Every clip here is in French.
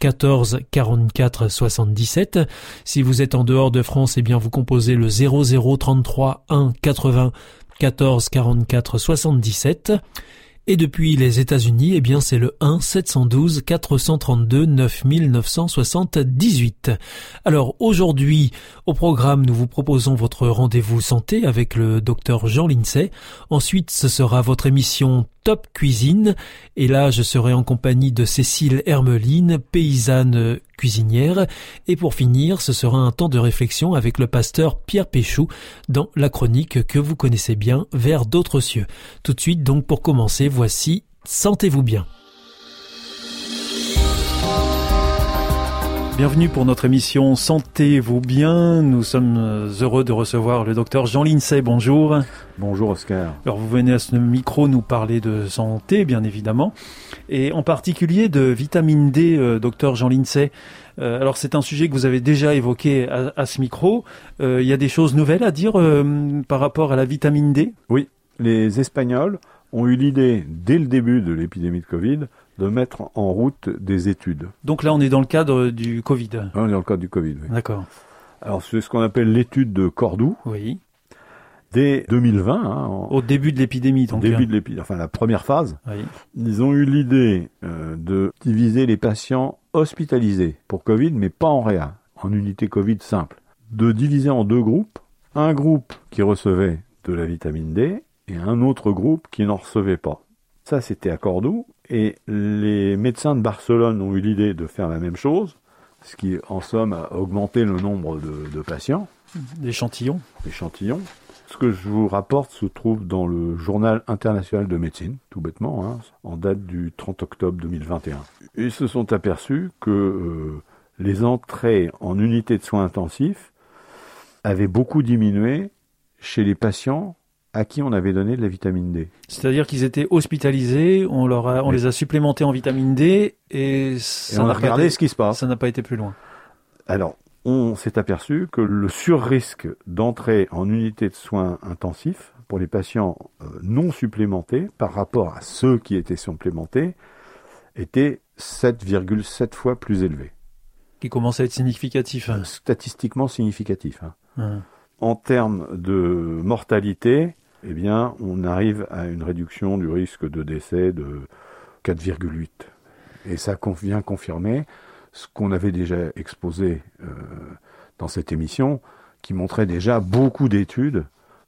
14 44 77. Si vous êtes en dehors de France, eh bien vous composez le 00 33 1 80 14 44 77. Et depuis les États-Unis, eh bien, c'est le 1 712 432 9978. Alors, aujourd'hui, au programme, nous vous proposons votre rendez-vous santé avec le docteur Jean Lincey. Ensuite, ce sera votre émission Top Cuisine. Et là, je serai en compagnie de Cécile Hermeline, paysanne cuisinière. Et pour finir, ce sera un temps de réflexion avec le pasteur Pierre Péchou dans la chronique que vous connaissez bien, Vers d'autres cieux. Tout de suite, donc, pour commencer, voici Sentez-vous bien. Bienvenue pour notre émission Sentez-vous bien. Nous sommes heureux de recevoir le docteur Jean Lincey. Bonjour. Bonjour Oscar. Alors vous venez à ce micro nous parler de santé, bien évidemment, et en particulier de vitamine D, euh, docteur Jean Lincey. Euh, alors c'est un sujet que vous avez déjà évoqué à, ce micro. Euh, il y a des choses nouvelles à dire par rapport à la vitamine D? Oui, les Espagnols ont eu l'idée, dès le début de l'épidémie de Covid, de mettre en route des études. Donc là, on est dans le cadre du Covid. on est dans le cadre du Covid, oui. D'accord. Alors, c'est ce qu'on appelle l'étude de Cordoue. Oui. Dès 2020. Hein, Au début de l'épidémie, donc. Au début de l'épidémie, enfin la première phase. Oui. Ils ont eu l'idée euh, de diviser les patients hospitalisés pour Covid, mais pas en réa, en unité Covid simple. De diviser en deux groupes. Un groupe qui recevait de la vitamine D et un autre groupe qui n'en recevait pas. Ça, c'était à Cordoue. Et les médecins de Barcelone ont eu l'idée de faire la même chose, ce qui, en somme, a augmenté le nombre de, patients. D'échantillons. D'échantillons. Ce que je vous rapporte se trouve dans le journal international de médecine, tout bêtement, hein, en date du 30 octobre 2021. Ils se sont aperçus que euh, les entrées en unité de soins intensifs avaient beaucoup diminué chez les patients à qui on avait donné de la vitamine D. C'est-à-dire qu'ils étaient hospitalisés, on, leur on les a supplémentés en vitamine D et, ça on a regardé ce qui se passe. Ça n'a pas été plus loin. Alors, on s'est aperçu que le surrisque d'entrée en unité de soins intensifs pour les patients euh, non supplémentés par rapport à ceux qui étaient supplémentés était 7,7 fois plus élevé. Qui commence à être significatif. Hein. Statistiquement significatif. Hein. Hum. En termes de mortalité, eh bien, on arrive à une réduction du risque de décès de 4,8. Et ça vient confirmer ce qu'on avait déjà exposé euh, dans cette émission, qui montrait déjà beaucoup d'études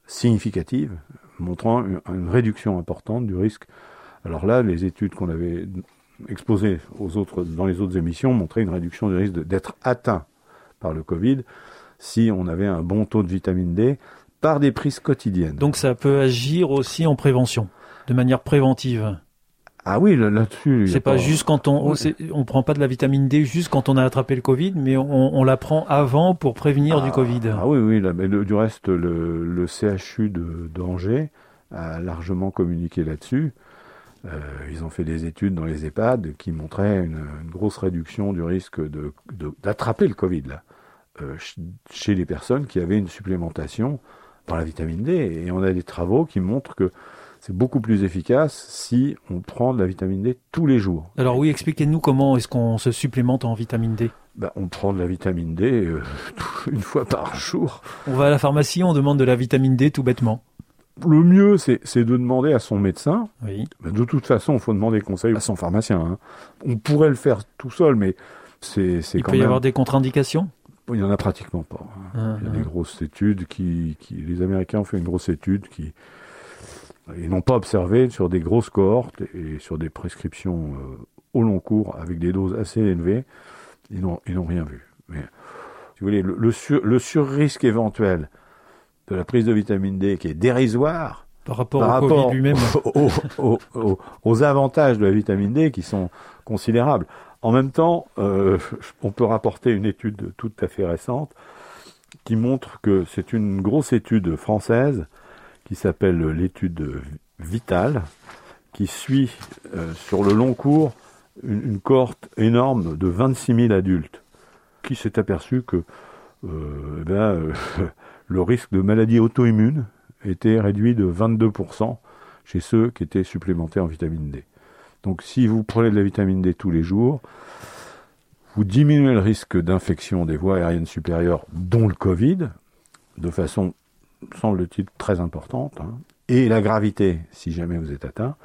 significatives montrant une, réduction importante du risque. Alors là, les études qu'on avait exposées dans les autres émissions montraient une réduction du risque d'être atteint par le Covid si on avait un bon taux de vitamine D par des prises quotidiennes. Donc ça peut agir aussi en prévention, de manière préventive. Ah oui, là-dessus. c'est pas, juste quand on, on prend pas de la vitamine D juste quand on a attrapé le Covid, mais on, la prend avant pour prévenir du ah, Covid. Ah oui, oui. mais du reste, le, CHU d'Angers a largement communiqué là-dessus. Euh, ils ont fait des études dans les EHPAD qui montraient une, grosse réduction du risque d'attraper le Covid là, euh, chez les personnes qui avaient une supplémentation par la vitamine D. Et on a des travaux qui montrent que c'est beaucoup plus efficace si on prend de la vitamine D tous les jours. Alors oui, expliquez-nous comment est-ce qu'on se supplémente en vitamine D ben, On prend de la vitamine D euh, une fois par jour. On va à la pharmacie, on demande de la vitamine D tout bêtement. Le mieux, c'est de demander à son médecin. Oui. Ben, de toute façon, il faut demander conseil à son pharmacien. Hein. On pourrait le faire tout seul, mais c'est Il peut y avoir des contre-indications? Il n'y en a pratiquement pas. Hein. il y a des grosses études qui, Les Américains ont fait une grosse étude qui. Ils n'ont pas observé sur des grosses cohortes et sur des prescriptions euh, au long cours avec des doses assez élevées. Ils n'ont rien vu. Mais, si vous voulez, le, le, sur, le surrisque éventuel de la prise de vitamine D qui est dérisoire par rapport, au Covid lui-même. Aux, avantages de la vitamine D qui sont considérables. En même temps, euh, on peut rapporter une étude tout à fait récente qui montre que c'est une grosse étude française qui s'appelle l'étude Vitale, qui suit euh, sur le long cours une, cohorte énorme de 26 000 adultes, qui s'est aperçu que euh, eh euh, le risque de maladie auto-immune était réduit de 22% chez ceux qui étaient supplémentés en vitamine D. Donc si vous prenez de la vitamine D tous les jours, vous diminuez le risque d'infection des voies aériennes supérieures, dont le Covid, de façon, semble-t-il, très importante, hein, et la gravité, si jamais vous êtes atteint,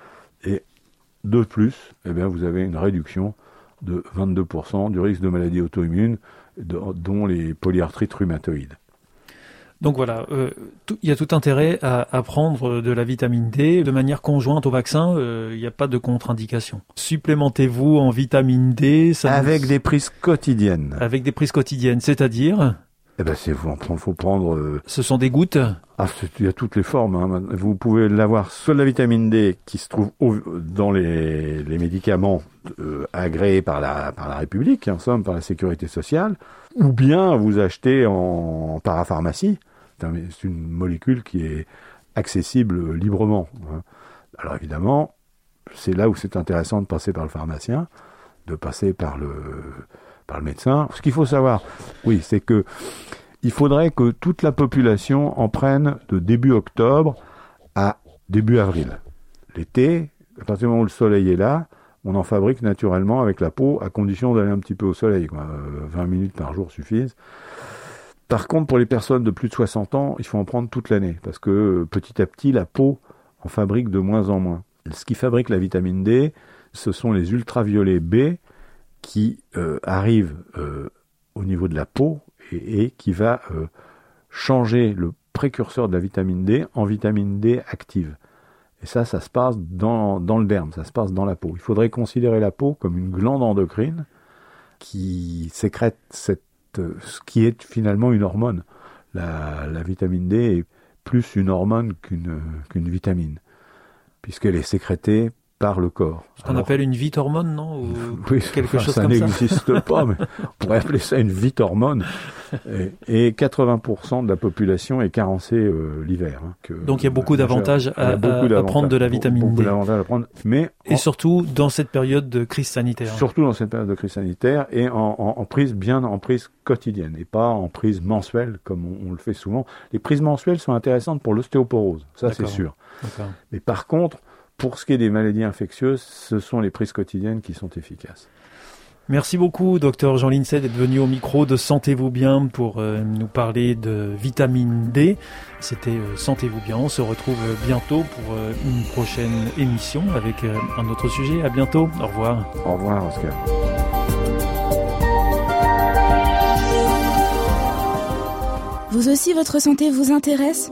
et de plus, eh bien, vous avez une réduction de 22% du risque de maladie auto-immune, dont les polyarthrites rhumatoïdes. Donc voilà, euh, il y a tout intérêt à, prendre de la vitamine D de manière conjointe au vaccin. Euh, il n'y a pas de contre-indication. Supplémentez-vous en vitamine D. avec des prises quotidiennes. Avec des prises quotidiennes, c'est-à-dire eh ben, c'est faut, faut prendre. Euh, Ce sont des gouttes. Ah, il y a toutes les formes. Hein. Vous pouvez l'avoir soit de la vitamine D qui se trouve dans les, les médicaments agréés par la par la République, en somme, par la Sécurité sociale, ou bien vous achetez en parapharmacie. C'est une molécule qui est accessible librement. Hein. Alors évidemment, c'est là où c'est intéressant de passer par le pharmacien, de passer par le, par le médecin. Ce qu'il faut savoir, oui, c'est que il faudrait que toute la population en prenne de début octobre à début avril. L'été, à partir du moment où le soleil est là, on en fabrique naturellement avec la peau, à condition d'aller un petit peu au soleil. 20 euh, minutes par jour suffisent. Par contre, pour les personnes de plus de 60 ans, il faut en prendre toute l'année, parce que euh, petit à petit, la peau en fabrique de moins en moins. Ce qui fabrique la vitamine D, ce sont les ultraviolets B qui euh, arrivent au niveau de la peau et, qui va changer le précurseur de la vitamine D en vitamine D active. Et ça, ça se passe dans, dans le derme, ça se passe dans la peau. Il faudrait considérer la peau comme une glande endocrine qui sécrète cette, ce qui est finalement une hormone. La, vitamine D est plus une hormone qu'une qu'une vitamine, puisqu'elle est sécrétée par le corps. Ce qu'on appelle une vite-hormone, non Oui, quelque chose ça n'existe pas, mais on pourrait appeler ça une vite-hormone. Et, 80% de la population est carencée euh, l'hiver. Hein, Donc il y a beaucoup d'avantages à, prendre de la vitamine beaucoup D. à prendre, mais et surtout dans cette période de crise sanitaire. Surtout dans cette période de crise sanitaire et en, prise bien en prise quotidienne et pas en prise mensuelle comme on, on le fait souvent. Les prises mensuelles sont intéressantes pour l'ostéoporose, ça c'est sûr. Mais par contre pour ce qui est des maladies infectieuses, ce sont les prises quotidiennes qui sont efficaces. Merci beaucoup, docteur Jean Lincey, d'être venu au micro de Sentez-vous bien pour euh, nous parler de vitamine D. C'était euh, Sentez-vous bien. On se retrouve bientôt pour euh, une prochaine émission avec un autre sujet. À bientôt. Au revoir. Au revoir, Oscar. Vous aussi, votre santé vous intéresse?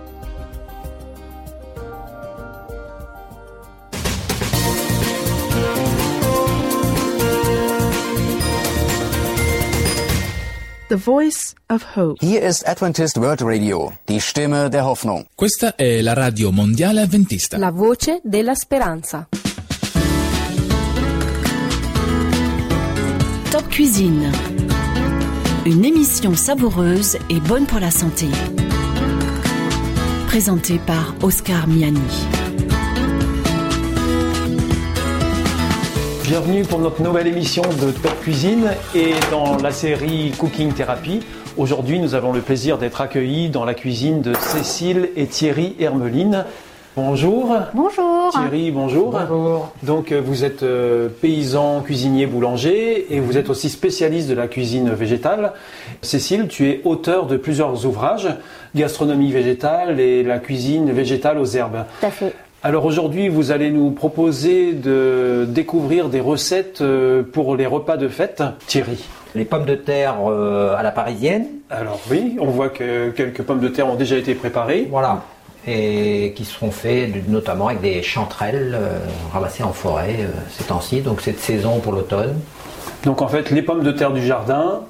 The Voice of Hope. Hier ist Adventist World Radio, die Stimme der Hoffnung. Questa è la radio mondiale adventista. La voce della speranza. Top Cuisine. Une émission savoureuse et bonne pour la santé. Présentée par Oscar Miani. Bienvenue pour notre nouvelle émission de Top Cuisine et dans la série Cooking Therapy. Aujourd'hui, nous avons le plaisir d'être accueillis dans la cuisine de Cécile et Thierry Hermeline. Bonjour. Bonjour. Thierry, bonjour. Bonjour. Donc euh, vous êtes euh, paysan, cuisinier, boulanger et vous êtes aussi spécialiste de la cuisine végétale. Cécile, tu es auteur de plusieurs ouvrages, Gastronomie végétale et la cuisine végétale aux herbes. Tout à fait. Alors aujourd'hui, vous allez nous proposer de découvrir des recettes euh, pour les repas de fête. Thierry. Les pommes de terre euh, à la parisienne. Alors oui, on voit que quelques pommes de terre ont déjà été préparées. Voilà. Et qui seront faites notamment avec des chanterelles euh, ramassées en forêt ces temps-ci. Donc cette saison pour l'automne. Donc en fait, les pommes de terre du jardin,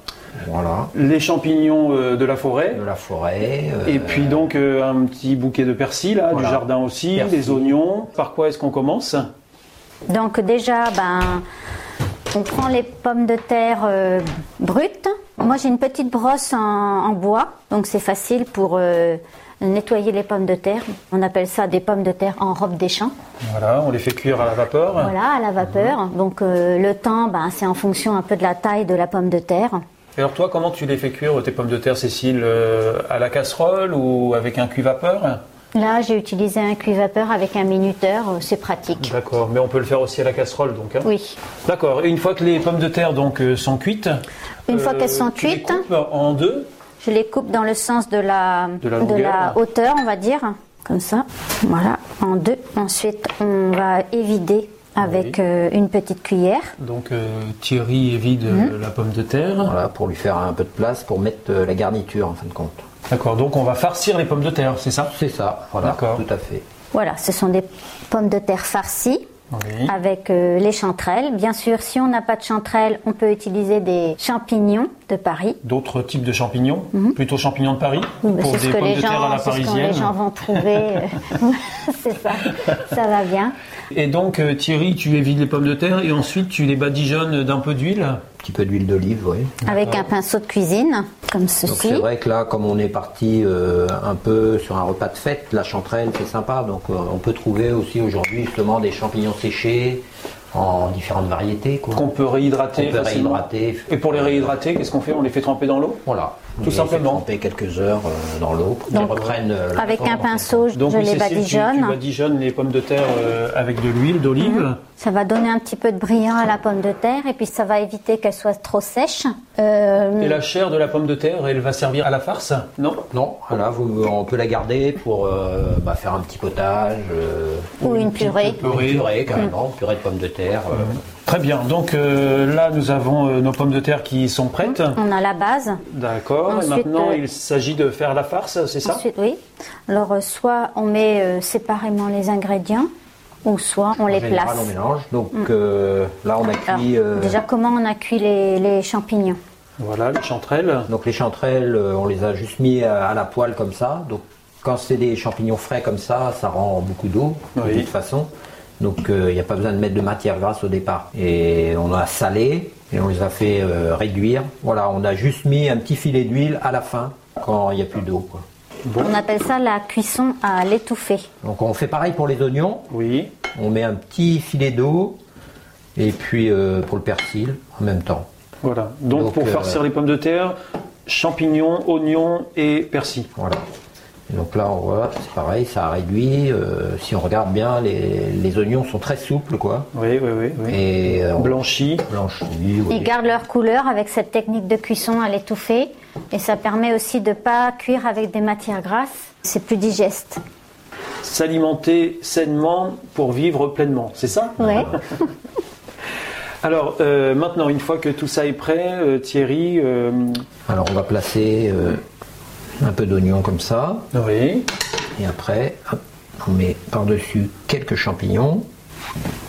Voilà. les champignons euh, de la forêt, De la forêt. euh, et puis donc euh, un petit bouquet de persil là, Voilà. du jardin aussi, Persil. des oignons. Par quoi est-ce qu'on commence? Donc déjà, ben, on prend les pommes de terre euh, brutes. Moi, j'ai une petite brosse en, en bois, donc c'est facile pour euh, nettoyer les pommes de terre. On appelle ça des pommes de terre en robe des champs. Voilà, on les fait cuire à la vapeur. Voilà, à la vapeur. Donc euh, le temps, ben, c'est en fonction un peu de la taille de la pomme de terre. Et alors toi, comment tu les fais cuire tes pommes de terre, Cécile, euh, à la casserole ou avec un cuit vapeur Là, j'ai utilisé un cuit vapeur avec un minuteur, euh, c'est pratique. D'accord, mais on peut le faire aussi à la casserole donc. hein? Oui. D'accord. Et une fois que les pommes de terre donc euh, sont cuites, Une fois qu'elles sont tu les cuites, coupes en deux? Je les coupe dans le sens de la, De la longueur. hauteur, on va dire, comme ça. Voilà, en deux. Ensuite, on va évider avec euh, une petite cuillère. Donc euh, Thierry évide euh, la pomme de terre. Voilà, pour lui faire un peu de place pour mettre euh, la garniture en fin de compte. D'accord. Donc on va farcir les pommes de terre, c'est ça? C'est ça, voilà, D'accord. tout à fait. Voilà, ce sont des pommes de terre farcies. Oui. Avec euh, les chanterelles. Bien sûr, si on n'a pas de chanterelles, on peut utiliser des champignons de Paris. D'autres types de champignons, plutôt champignons de Paris, Oui, pour c'est ce des que pommes les de terre à gens, la c'est ce que les parisienne. gens vont trouver. euh, c'est ça, ça va bien. Et donc euh, Thierry, tu évides les pommes de terre et ensuite tu les badigeonnes d'un peu d'huile. Un petit peu d'huile d'olive, oui. Avec un pinceau de cuisine, comme Donc ceci. c'est vrai que là, comme on est parti euh, un peu sur un repas de fête, la chanterelle c'est sympa. Donc euh, on peut trouver aussi aujourd'hui justement des champignons séchés en différentes variétés. Qu'on peut réhydrater. Peut réhydrater. Et pour les réhydrater, qu'est-ce qu'on fait? On les fait tremper dans l'eau? Voilà. Tout On les simplement. tremper quelques heures euh, dans l'eau pour qu'ils reprennent. euh, Avec un pinceau, je Donc les Cécile, tu- badigeonne. Tu, badigeonnes les pommes de terre euh, avec de l'huile d'olive. Ça va donner un petit peu de brillant à la pomme de terre et puis ça va éviter qu'elle soit trop sèche. Euh, Et la chair de la pomme de terre, elle va servir à la farce? Non? Non, voilà, vous- on peut la garder pour euh, bah, faire un petit potage. euh, ou une purée. une purée carrément, purée de pommes de terre. euh, Très bien. Donc euh, là, nous avons euh, nos pommes de terre qui sont prêtes. On a la base. D'accord. Et maintenant, euh, il s'agit de faire la farce, c'est ça? Ensuite, oui. Alors, euh, soit on met euh, séparément les ingrédients, ou soit on en les général, place. on mélange. Donc euh, là, on a cuit. euh, déjà, comment on a cuit les, les champignons? Voilà, les chanterelles. Donc les chanterelles, euh, on les a juste mis à, à la poêle comme ça. Donc quand c'est des champignons frais comme ça, ça rend beaucoup d'eau de toute façon. Donc euh, il n'y a pas besoin de mettre de matière grasse au départ. Et on a salé et on les a fait euh, réduire. Voilà, on a juste mis un petit filet d'huile à la fin quand il n'y a plus d'eau. quoi. On appelle ça la cuisson à l'étouffée. Donc on fait pareil pour les oignons. Oui. On met un petit filet d'eau et puis euh, pour le persil en même temps. Voilà. Donc, Donc, pour euh, farcir les pommes de terre, champignons, oignons et persil. Voilà. Donc là, on voit, c'est pareil, ça a réduit. euh, si on regarde bien, les, les oignons sont très souples, quoi. Oui, oui, oui. oui. Et euh, blanchis, oui. Ils gardent leur couleur avec cette technique de cuisson à l'étouffée. Et ça permet aussi de ne pas cuire avec des matières grasses. C'est plus digeste. S'alimenter sainement pour vivre pleinement, c'est ça? Ouais. Alors, euh, maintenant, une fois que tout ça est prêt, euh, Thierry. euh, Alors on va placer euh, un peu d'oignon comme ça. oui. Et après, on met par-dessus quelques champignons.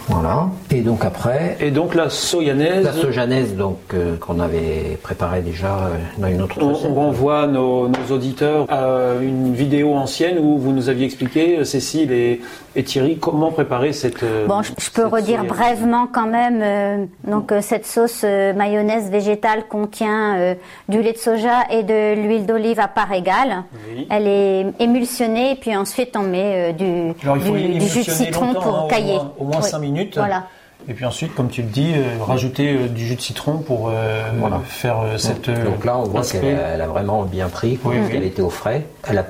Voilà. Et donc après, Et donc la soyanaise. la sojanaise donc euh, qu'on avait préparée déjà euh, dans une autre On, on renvoie nos, nos auditeurs à une vidéo ancienne où vous nous aviez expliqué, euh, Cécile et, et Thierry, comment préparer cette. euh, Bon, je, je peux redire soya. brièvement quand même. euh, donc, euh, cette sauce euh, mayonnaise végétale contient euh, du lait de soja et de l'huile d'olive à part égale. Oui. Elle est émulsionnée et puis ensuite on met euh, du, Alors il faut du- du jus de émulsionner citron longtemps, pour hein, cailler. Au moins, au moins Oui. 5 minutes. Voilà. Et puis ensuite, comme tu le dis, euh, rajouter euh, du jus de citron pour euh, Voilà. faire euh, cette. euh, Donc là, on voit qu'elle a, vraiment bien pris, Oui, parce oui. qu'elle était au frais. Elle a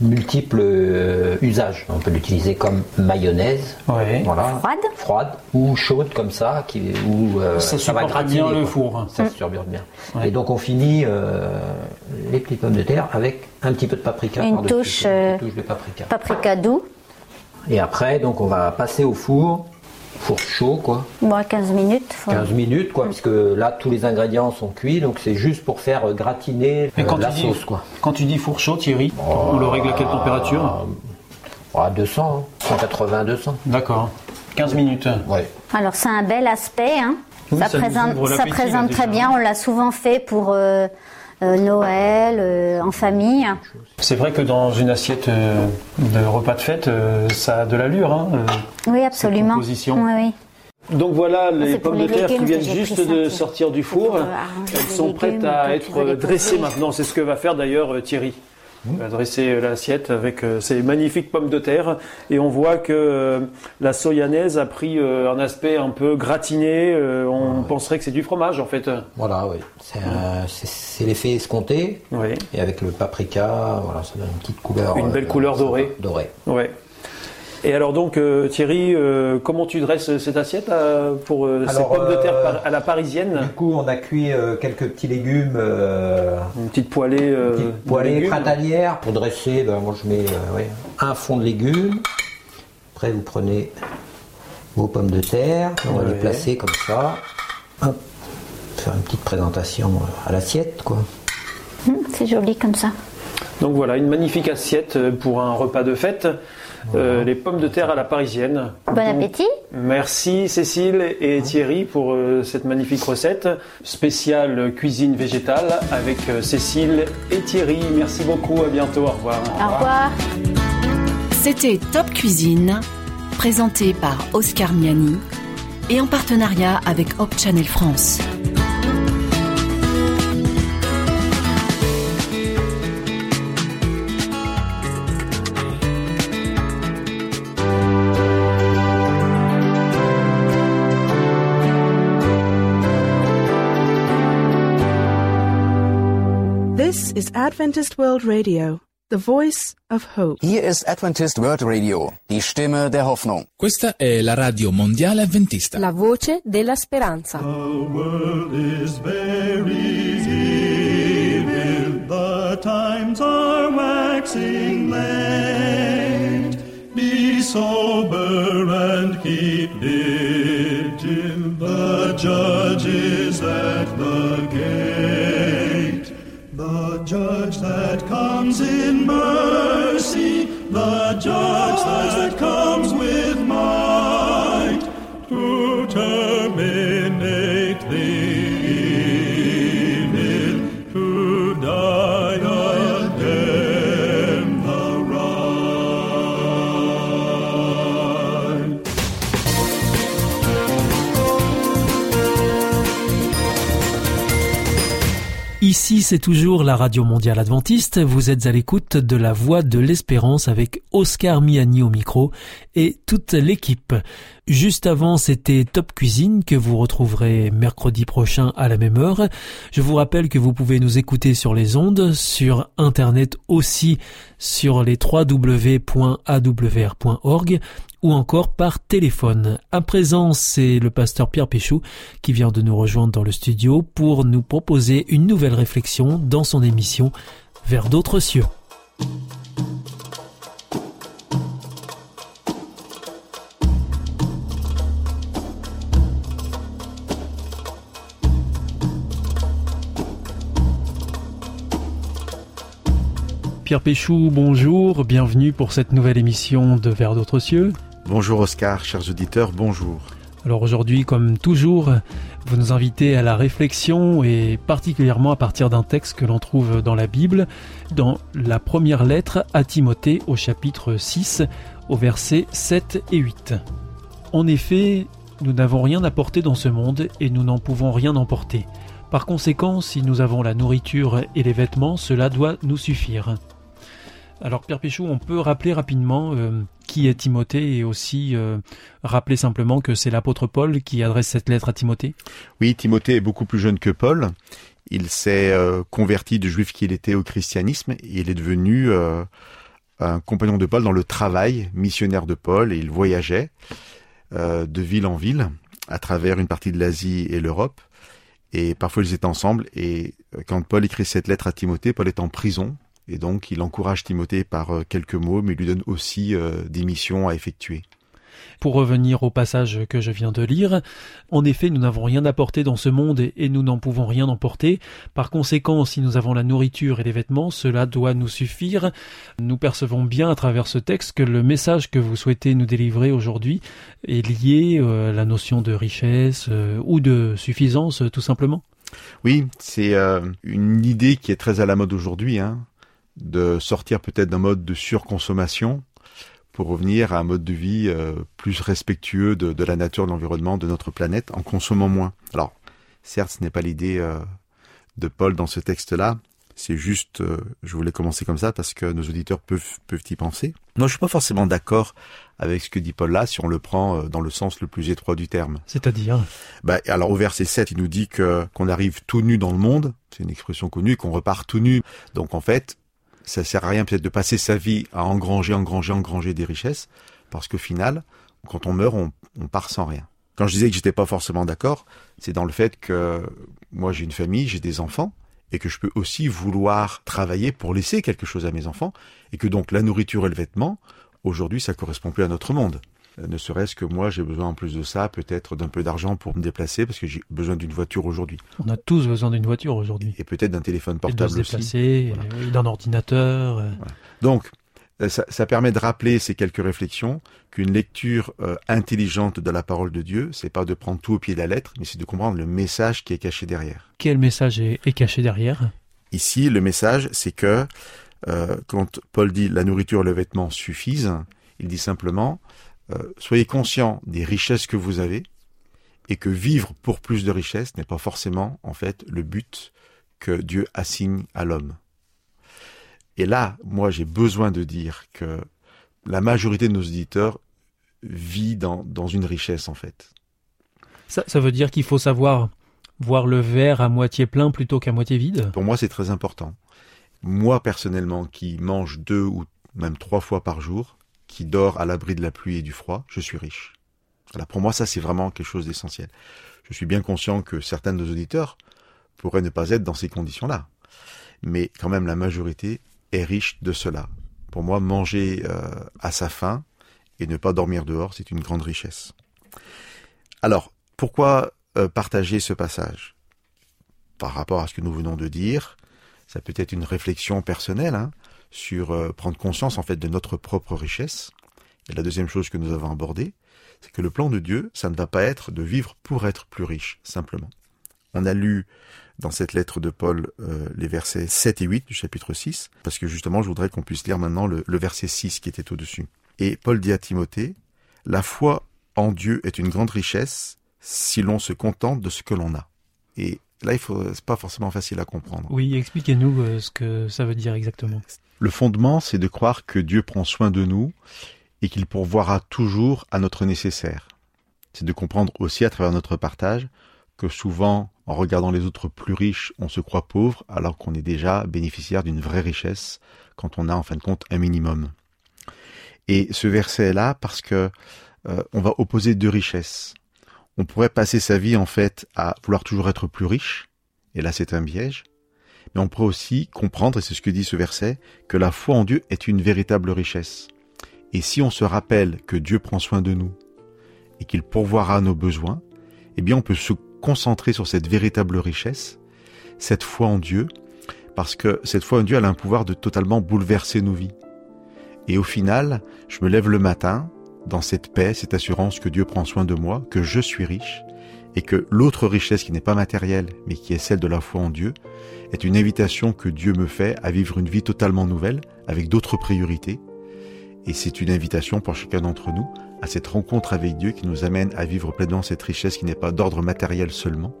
multiples euh, usages. On peut l'utiliser comme mayonnaise, voilà, Froide. froide ou chaude comme ça, qui, euh, Ça ça va gratiner bien le four. hein. Ça se turbure bien. Ouais. Et donc on finit euh, les petites pommes de terre avec un petit peu de paprika Une touche, une euh, touche de paprika. Paprika doux. Et après, donc on va passer au four, four chaud quoi. Bon, 15 minutes. 15 minutes quoi, puisque là tous les ingrédients sont cuits, donc c'est juste pour faire gratiner la sauce quoi. Quand tu dis four chaud, Thierry, on le règle à quelle température À 200, 180, 200. D'accord. 15 minutes. Ouais. Alors c'est un bel aspect. Hein. ça, présente, ça présente très bien. On l'a souvent fait pour euh, euh, Noël, euh, en famille. C'est vrai que dans une assiette de repas de fête, ça a de l'allure. Hein, oui, absolument. Oui, oui. Donc voilà les pommes de terre qui viennent juste de sortir du four. Elles sont prêtes à être dressées maintenant. C'est ce que va faire d'ailleurs Thierry. On va dresser l'assiette avec euh, ces magnifiques pommes de terre et on voit que euh, la soyanaise a pris euh, un aspect un peu gratiné. on penserait que c'est du fromage en fait. Voilà, oui. C'est l'effet escompté. Oui. Et avec le paprika, voilà, ça donne une petite couleur. Une belle couleur dorée. Dorée. Ouais. Et alors donc euh, Thierry, euh, comment tu dresses cette assiette euh, pour ces pommes de terre à la parisienne Du coup, on a cuit quelques petits légumes. une petite poêlée. Une petite poêlée printanière pour dresser. Ben, moi, je mets un fond de légumes. Après, vous prenez vos pommes de terre. On va les placer comme ça. Hop. Faire une petite présentation à l'assiette, quoi. Hum, c'est joli comme ça. Donc voilà, une magnifique assiette pour un repas de fête. Euh, les pommes de terre à la parisienne. Bon appétit. Merci Cécile et Thierry pour euh, cette magnifique recette spéciale cuisine végétale avec euh, Cécile et Thierry. Merci beaucoup, à bientôt, au revoir. Au revoir. C'était Top Cuisine, présenté par Oscar Miani et en partenariat avec Hop Channel France. Is Adventist World Radio, the voice of hope. Hier ist Adventist World Radio, die Stimme der Hoffnung. Questa è la radio mondiale avventista. La voce della speranza. The world is very evil, the times are waxing late. Be sober and keep vigil, the Ici, c'est toujours la Radio Mondiale Adventiste. Vous êtes à l'écoute de la Voix de l'Espérance avec Oscar Miani au micro et toute l'équipe. Juste avant, c'était Top Cuisine que vous retrouverez mercredi prochain à la même heure. Je vous rappelle que vous pouvez nous écouter sur les ondes, sur Internet aussi, sur les www.awr.org ou encore par téléphone. À présent, c'est le pasteur Pierre Péchou qui vient de nous rejoindre dans le studio pour nous proposer une nouvelle réflexion dans son émission Vers d'autres cieux. Pierre Péchou, bonjour, bienvenue pour cette nouvelle émission de Vers d'autres cieux. Bonjour Oscar, chers auditeurs, bonjour. Alors aujourd'hui, comme toujours, vous nous invitez à la réflexion et particulièrement à partir d'un texte que l'on trouve dans la Bible, dans la première lettre à Timothée au chapitre 6, au verset 7 et 8. En effet, nous n'avons rien à porter dans ce monde et nous n'en pouvons rien emporter. Par conséquent, si nous avons la nourriture et les vêtements, cela doit nous suffire. Alors Pierre Péchou, on peut rappeler rapidement euh, qui est Timothée et aussi euh, rappeler simplement que c'est l'apôtre Paul qui adresse cette lettre à Timothée? Oui, Timothée est beaucoup plus jeune que Paul. Il s'est euh, converti de juif qu'il était au christianisme et il est devenu un compagnon de Paul dans le travail missionnaire de Paul et il voyageait de ville en ville à travers une partie de l'Asie et l'Europe. Et parfois ils étaient ensemble et quand Paul écrit cette lettre à Timothée, Paul est en prison Et donc, il encourage Timothée par euh, quelques mots, mais lui donne aussi euh, des missions à effectuer. Pour revenir au passage que je viens de lire, en effet, nous n'avons rien apporté dans ce monde et nous n'en pouvons rien emporter. Par conséquent, si nous avons la nourriture et les vêtements, cela doit nous suffire. Nous percevons bien à travers ce texte que le message que vous souhaitez nous délivrer aujourd'hui est lié euh, à la notion de richesse ou de suffisance, tout simplement. Oui, c'est une idée qui est très à la mode aujourd'hui. Hein de sortir peut-être d'un mode de surconsommation pour revenir à un mode de vie euh, plus respectueux de, la nature, de l'environnement, de notre planète, en consommant moins. Alors, certes, ce n'est pas l'idée euh, de Paul dans ce texte-là. C'est juste, euh, je voulais commencer comme ça parce que nos auditeurs peuvent, peuvent y penser. Moi, je suis pas forcément d'accord avec ce que dit Paul là, si on le prend dans le sens le plus étroit du terme. C'est-à-dire? Bah, Alors, au verset 7, il nous dit que qu'on arrive tout nu dans le monde. C'est une expression connue, qu'on repart tout nu. Donc, en fait, ça sert à rien peut-être de passer sa vie à engranger, engranger, engranger des richesses, parce qu'au final, quand on meurt, on, on part sans rien. Quand je disais que j'étais pas forcément d'accord, c'est dans le fait que moi j'ai une famille, j'ai des enfants, et que je peux aussi vouloir travailler pour laisser quelque chose à mes enfants, et que donc la nourriture et le vêtement, aujourd'hui, ça correspond plus à notre monde. Euh, ne serait-ce que moi, j'ai besoin en plus de ça, peut-être d'un peu d'argent pour me déplacer, parce que j'ai besoin d'une voiture aujourd'hui. On a tous besoin d'une voiture aujourd'hui. Et peut-être d'un téléphone portable et de se déplacer, d'un ordinateur. Euh. Donc, euh, ça, ça, permet de rappeler ces quelques réflexions qu'une lecture intelligente de la parole de Dieu, c'est pas de prendre tout au pied de la lettre, mais c'est de comprendre le message qui est caché derrière. Quel message est, est caché derrière? Ici, le message, c'est que quand Paul dit la nourriture et le vêtement suffisent, il dit simplement euh, soyez conscient des richesses que vous avez et que vivre pour plus de richesses n'est pas forcément en fait le but que Dieu assigne à l'homme. Et là, moi j'ai besoin de dire que la majorité de nos auditeurs vit dans, dans une richesse en fait. Ça, ça veut dire qu'il faut savoir voir le verre à moitié plein plutôt qu'à moitié vide? Pour moi c'est très important. Moi personnellement qui mange deux ou même trois fois par jour, qui dort à l'abri de la pluie et du froid, je suis riche. Voilà, pour moi, ça, c'est vraiment quelque chose d'essentiel. Je suis bien conscient que certains de nos auditeurs pourraient ne pas être dans ces conditions-là. Mais quand même, la majorité est riche de cela. Pour moi, manger euh, à sa faim et ne pas dormir dehors, c'est une grande richesse. Alors, pourquoi euh, partager ce passage? Par rapport à ce que nous venons de dire, ça peut être une réflexion personnelle, hein, sur euh, prendre conscience en fait de notre propre richesse. Et la deuxième chose que nous avons abordée, c'est que le plan de Dieu, ça ne va pas être de vivre pour être plus riche, simplement. On a lu dans cette lettre de Paul euh, les versets 7 et 8 du chapitre 6, parce que justement je voudrais qu'on puisse lire maintenant le, le verset 6 qui était au-dessus. Et Paul dit à Timothée, La foi en Dieu est une grande richesse si l'on se contente de ce que l'on a. Et là, il faut, c'est pas forcément facile à comprendre. Oui, expliquez-nous euh, ce que ça veut dire exactement. Le fondement, c'est de croire que Dieu prend soin de nous et qu'il pourvoira toujours à notre nécessaire. C'est de comprendre aussi à travers notre partage que souvent, en regardant les autres plus riches, on se croit pauvre alors qu'on est déjà bénéficiaire d'une vraie richesse quand on a en fin de compte un minimum. Et ce verset est là parce que euh, on va opposer deux richesses. On pourrait passer sa vie en fait à vouloir toujours être plus riche, et là c'est un piège, mais on pourrait aussi comprendre, et c'est ce que dit ce verset, que la foi en Dieu est une véritable richesse. Et si on se rappelle que Dieu prend soin de nous et qu'il pourvoira nos besoins, eh bien on peut se concentrer sur cette véritable richesse, cette foi en Dieu, parce que cette foi en Dieu elle a un pouvoir de totalement bouleverser nos vies. Et au final, je me lève le matin dans cette paix, cette assurance que Dieu prend soin de moi, que je suis riche, et que l'autre richesse qui n'est pas matérielle, mais qui est celle de la foi en Dieu, est une invitation que Dieu me fait à vivre une vie totalement nouvelle, avec d'autres priorités. Et c'est une invitation pour chacun d'entre nous à cette rencontre avec Dieu qui nous amène à vivre pleinement cette richesse qui n'est pas d'ordre matériel seulement,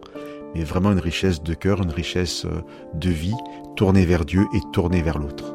mais vraiment une richesse de cœur, une richesse euh, de vie, tournée vers Dieu et tournée vers l'autre.